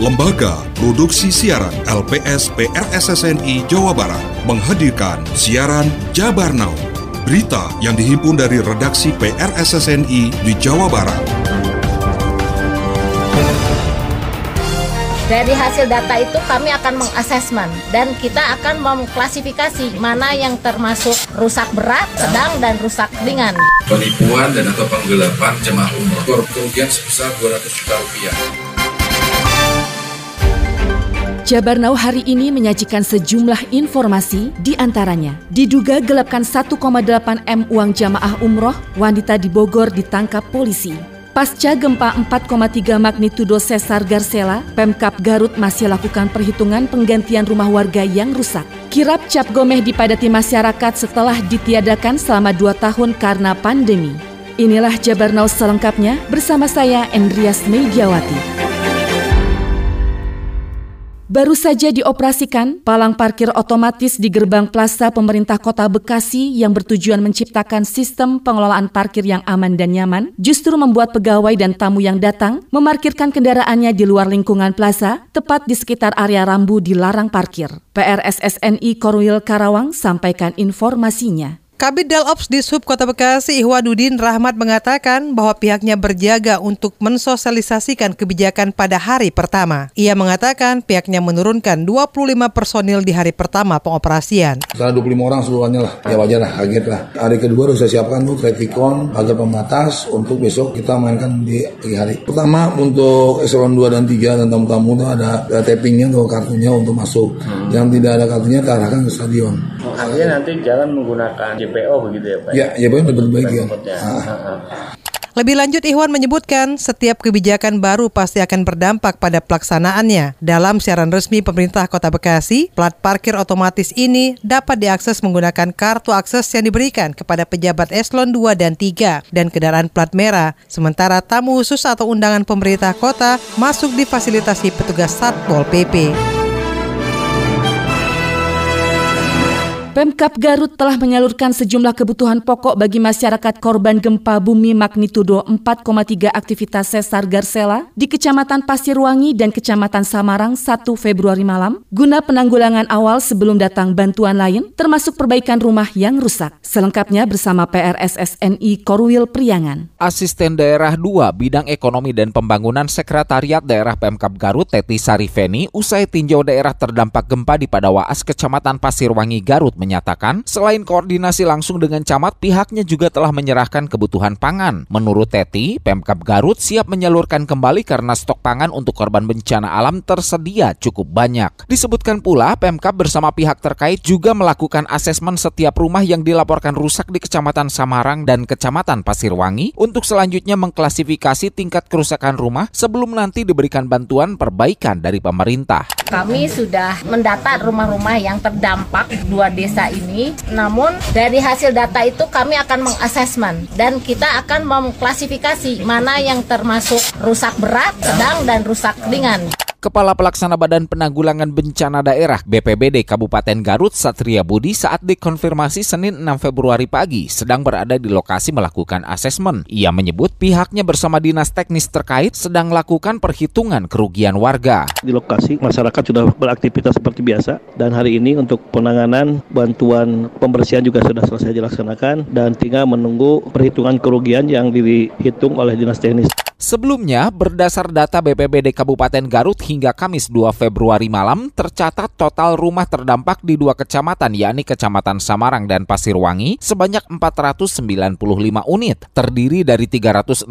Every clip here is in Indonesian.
Lembaga Produksi Siaran LPS PRSSNI Jawa Barat menghadirkan siaran Jabar Now. Berita yang dihimpun dari redaksi PRSSNI di Jawa Barat. Dari hasil data itu kami akan mengasesmen dan kita akan mengklasifikasi mana yang termasuk rusak berat, sedang, dan rusak ringan. Penipuan dan atau penggelapan jemaah umroh kerugian sebesar 200 juta rupiah. Jabar Now hari ini menyajikan sejumlah informasi di antaranya. Diduga gelapkan 1,8 M uang jamaah umroh, wanita di Bogor ditangkap polisi. Pasca gempa 4,3 magnitudo sesar Garsela, Pemkap Garut masih lakukan perhitungan penggantian rumah warga yang rusak. Kirap cap gomeh dipadati masyarakat setelah ditiadakan selama dua tahun karena pandemi. Inilah Jabar Now selengkapnya bersama saya Endrias Mediawati. Baru saja dioperasikan palang parkir otomatis di gerbang plaza pemerintah kota Bekasi yang bertujuan menciptakan sistem pengelolaan parkir yang aman dan nyaman, justru membuat pegawai dan tamu yang datang memarkirkan kendaraannya di luar lingkungan plaza, tepat di sekitar area rambu dilarang parkir. PRSSNI Korwil Karawang sampaikan informasinya. Kabit Dalops di Sub Kota Bekasi Ihwanudin Rahmat mengatakan bahwa pihaknya berjaga untuk mensosialisasikan kebijakan pada hari pertama. Ia mengatakan pihaknya menurunkan 25 personil di hari pertama pengoperasian. Karena 25 orang seluruhnya lah, ya wajar lah, kaget lah. Hari kedua harus saya siapkan tuh kretikon agar pembatas untuk besok kita mainkan di pagi hari. Pertama untuk eselon 2 dan 3 dan tamu-tamu itu ada, ada tappingnya atau kartunya untuk masuk. Hmm. Yang tidak ada kartunya kita arahkan ke stadion. Oh, nanti jalan menggunakan JPO begitu ya Pak? Ya, JPO lebih baik ya. Lebih lanjut Ikhwan menyebutkan setiap kebijakan baru pasti akan berdampak pada pelaksanaannya. Dalam siaran resmi pemerintah Kota Bekasi, plat parkir otomatis ini dapat diakses menggunakan kartu akses yang diberikan kepada pejabat eselon 2 dan 3 dan kendaraan plat merah. Sementara tamu khusus atau undangan pemerintah kota masuk difasilitasi petugas Satpol PP. Pemkap Garut telah menyalurkan sejumlah kebutuhan pokok bagi masyarakat korban gempa bumi magnitudo 4,3 aktivitas sesar Garsela di Kecamatan Pasirwangi dan Kecamatan Samarang 1 Februari malam guna penanggulangan awal sebelum datang bantuan lain termasuk perbaikan rumah yang rusak. Selengkapnya bersama PRSSNI Korwil Priangan. Asisten Daerah 2 Bidang Ekonomi dan Pembangunan Sekretariat Daerah Pemkap Garut Teti Sarifeni usai tinjau daerah terdampak gempa di Padawaas Kecamatan Pasirwangi Garut menyatakan, selain koordinasi langsung dengan camat, pihaknya juga telah menyerahkan kebutuhan pangan. Menurut Teti, Pemkap Garut siap menyalurkan kembali karena stok pangan untuk korban bencana alam tersedia cukup banyak. Disebutkan pula, Pemkap bersama pihak terkait juga melakukan asesmen setiap rumah yang dilaporkan rusak di Kecamatan Samarang dan Kecamatan Pasirwangi untuk selanjutnya mengklasifikasi tingkat kerusakan rumah sebelum nanti diberikan bantuan perbaikan dari pemerintah. Kami sudah mendata rumah-rumah yang terdampak dua desa ini. Namun dari hasil data itu kami akan mengasesmen dan kita akan mengklasifikasi mana yang termasuk rusak berat, sedang, dan rusak ringan. Kepala Pelaksana Badan Penanggulangan Bencana Daerah BPBD Kabupaten Garut Satria Budi saat dikonfirmasi Senin 6 Februari pagi sedang berada di lokasi melakukan asesmen. Ia menyebut pihaknya bersama dinas teknis terkait sedang melakukan perhitungan kerugian warga. Di lokasi masyarakat sudah beraktivitas seperti biasa dan hari ini untuk penanganan bantuan pembersihan juga sudah selesai dilaksanakan dan tinggal menunggu perhitungan kerugian yang dihitung oleh dinas teknis. Sebelumnya, berdasar data BPBD Kabupaten Garut hingga Kamis 2 Februari malam, tercatat total rumah terdampak di dua kecamatan, yakni Kecamatan Samarang dan Pasirwangi, sebanyak 495 unit, terdiri dari 367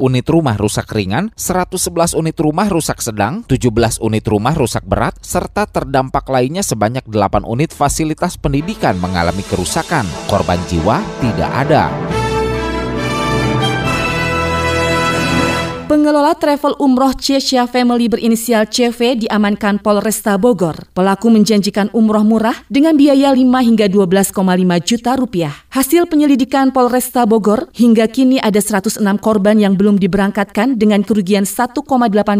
unit rumah rusak ringan, 111 unit rumah rusak sedang, 17 unit rumah rusak berat, serta terdampak lainnya sebanyak 8 unit fasilitas pendidikan mengalami kerusakan. Korban jiwa tidak ada. Pengelola travel umroh Chesha Family berinisial CV diamankan Polresta Bogor. Pelaku menjanjikan umroh murah dengan biaya 5 hingga 12,5 juta rupiah. Hasil penyelidikan Polresta Bogor, hingga kini ada 106 korban yang belum diberangkatkan dengan kerugian 1,8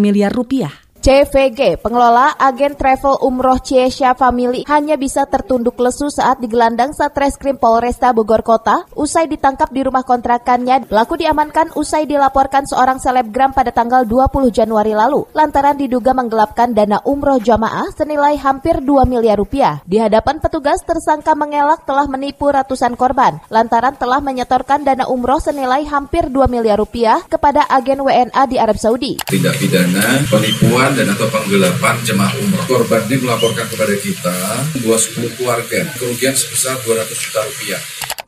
miliar rupiah. CVG, pengelola agen travel umroh Ciesya Family hanya bisa tertunduk lesu saat digelandang Satreskrim Polresta Bogor Kota usai ditangkap di rumah kontrakannya. Pelaku diamankan usai dilaporkan seorang selebgram pada tanggal 20 Januari lalu lantaran diduga menggelapkan dana umroh jamaah senilai hampir 2 miliar rupiah. Di hadapan petugas tersangka mengelak telah menipu ratusan korban lantaran telah menyetorkan dana umroh senilai hampir 2 miliar rupiah kepada agen WNA di Arab Saudi. Tindak pidana penipuan dan atau penggelapan jemaah umroh. Korban ini melaporkan kepada kita dua sepuluh keluarga kerugian sebesar 200 juta rupiah.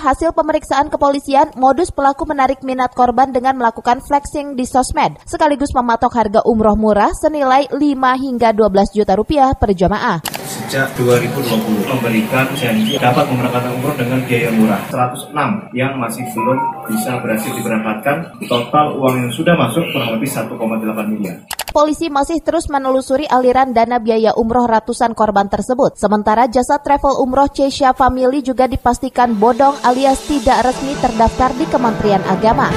Hasil pemeriksaan kepolisian, modus pelaku menarik minat korban dengan melakukan flexing di sosmed, sekaligus mematok harga umroh murah senilai 5 hingga 12 juta rupiah per jamaah. Sejak 2020 memberikan janji dapat memberangkatkan umroh dengan biaya murah 106 yang masih belum bisa berhasil diberangkatkan. Total uang yang sudah masuk kurang lebih 1,8 miliar polisi masih terus menelusuri aliran dana biaya umroh ratusan korban tersebut. Sementara jasa travel umroh Cesia Family juga dipastikan bodong alias tidak resmi terdaftar di Kementerian Agama.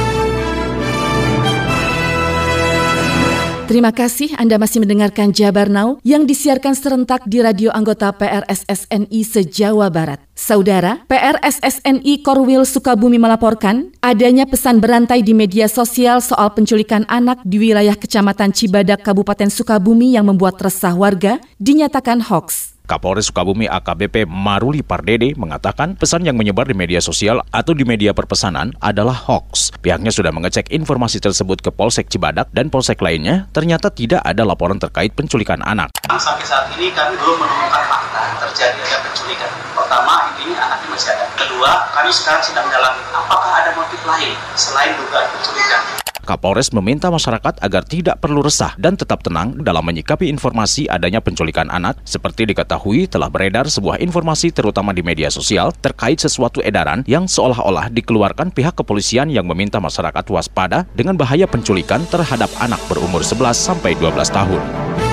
Terima kasih Anda masih mendengarkan Jabar Now yang disiarkan serentak di radio anggota PRSSNI se-Jawa Barat. Saudara, PRSSNI Korwil Sukabumi melaporkan adanya pesan berantai di media sosial soal penculikan anak di wilayah Kecamatan Cibadak, Kabupaten Sukabumi yang membuat resah warga dinyatakan hoax. Kapolres Sukabumi AKBP Maruli Pardede mengatakan pesan yang menyebar di media sosial atau di media perpesanan adalah hoax. Pihaknya sudah mengecek informasi tersebut ke Polsek Cibadak dan Polsek lainnya, ternyata tidak ada laporan terkait penculikan anak. Sampai saat ini kami belum menemukan fakta terjadi ada penculikan. Pertama, ini anaknya masih ada. Kedua, kami sekarang sedang dalam apakah ada motif lain selain dugaan penculikan. Kapolres meminta masyarakat agar tidak perlu resah dan tetap tenang dalam menyikapi informasi adanya penculikan anak seperti diketahui telah beredar sebuah informasi terutama di media sosial terkait sesuatu edaran yang seolah-olah dikeluarkan pihak kepolisian yang meminta masyarakat waspada dengan bahaya penculikan terhadap anak berumur 11 sampai 12 tahun.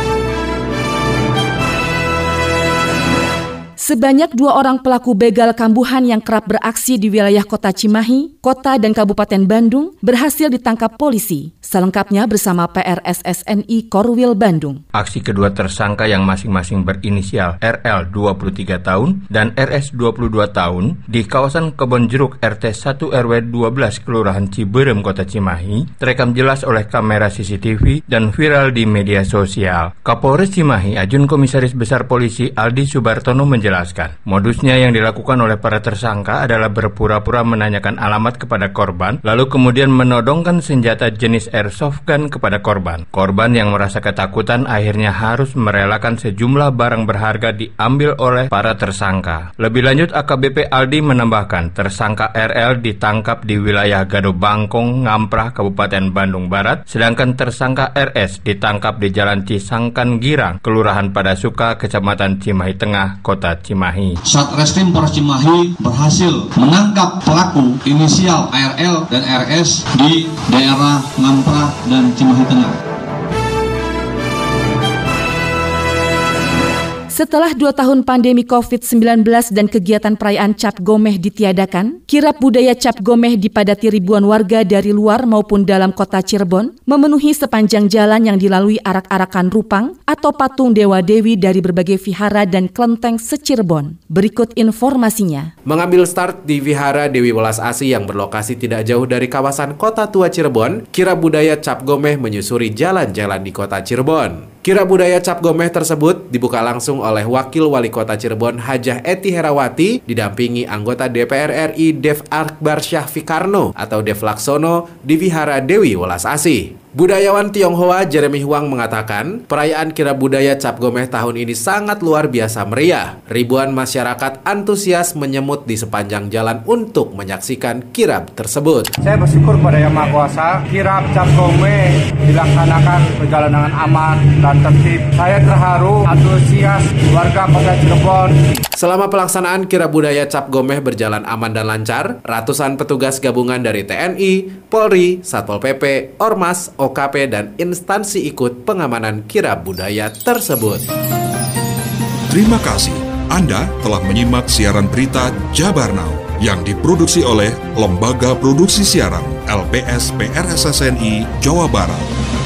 Sebanyak dua orang pelaku begal kambuhan yang kerap beraksi di wilayah kota Cimahi, kota dan Kabupaten Bandung berhasil ditangkap polisi. Selengkapnya bersama PRSSNI Korwil Bandung. Aksi kedua tersangka yang masing-masing berinisial RL 23 tahun dan RS 22 tahun di kawasan Kebon Jeruk RT 1 RW 12 Kelurahan Ciberem, Kota Cimahi terekam jelas oleh kamera CCTV dan viral di media sosial. Kapolres Cimahi, Ajun Komisaris Besar Polisi Aldi Subartono menjelaskan menjelaskan, modusnya yang dilakukan oleh para tersangka adalah berpura-pura menanyakan alamat kepada korban, lalu kemudian menodongkan senjata jenis airsoft gun kepada korban. Korban yang merasa ketakutan akhirnya harus merelakan sejumlah barang berharga diambil oleh para tersangka. Lebih lanjut, AKBP Aldi menambahkan, tersangka RL ditangkap di wilayah Gado Bangkong, Ngamprah, Kabupaten Bandung Barat, sedangkan tersangka RS ditangkap di Jalan Cisangkan Girang, Kelurahan Padasuka, Kecamatan Cimahi Tengah, Kota Cimahi. Satreskrim Polres Cimahi berhasil menangkap pelaku inisial ARL dan RS di daerah Ngampra dan Cimahi Tengah. Setelah dua tahun pandemi COVID-19 dan kegiatan perayaan Cap Gomeh ditiadakan, kirap budaya Cap Gomeh dipadati ribuan warga dari luar maupun dalam kota Cirebon, memenuhi sepanjang jalan yang dilalui arak-arakan rupang atau patung dewa-dewi dari berbagai vihara dan kelenteng se-Cirebon. Berikut informasinya. Mengambil start di Vihara Dewi Welas Asi yang berlokasi tidak jauh dari kawasan kota tua Cirebon, kirap budaya Cap Gomeh menyusuri jalan-jalan di kota Cirebon. Kira budaya cap gomeh tersebut dibuka langsung oleh Wakil Wali Kota Cirebon Hajah Eti Herawati didampingi anggota DPR RI Dev Akbar Syahfikarno atau Dev Laksono di Vihara Dewi Welas Asih. Budayawan Tionghoa Jeremy Huang mengatakan, perayaan kira budaya Cap Gomeh tahun ini sangat luar biasa meriah. Ribuan masyarakat antusias menyemut di sepanjang jalan untuk menyaksikan kirab tersebut. Saya bersyukur pada Yang Maha Kuasa, kirab Cap Gomeh dilaksanakan berjalan dengan aman dan tertib. Saya terharu, antusias warga Kota Cirebon. Selama pelaksanaan kira budaya Cap Gomeh berjalan aman dan lancar, ratusan petugas gabungan dari TNI, Polri, Satpol PP, Ormas, OKP, dan instansi ikut pengamanan kira budaya tersebut. Terima kasih. Anda telah menyimak siaran berita Jabar Now yang diproduksi oleh Lembaga Produksi Siaran LPS PRSSNI Jawa Barat.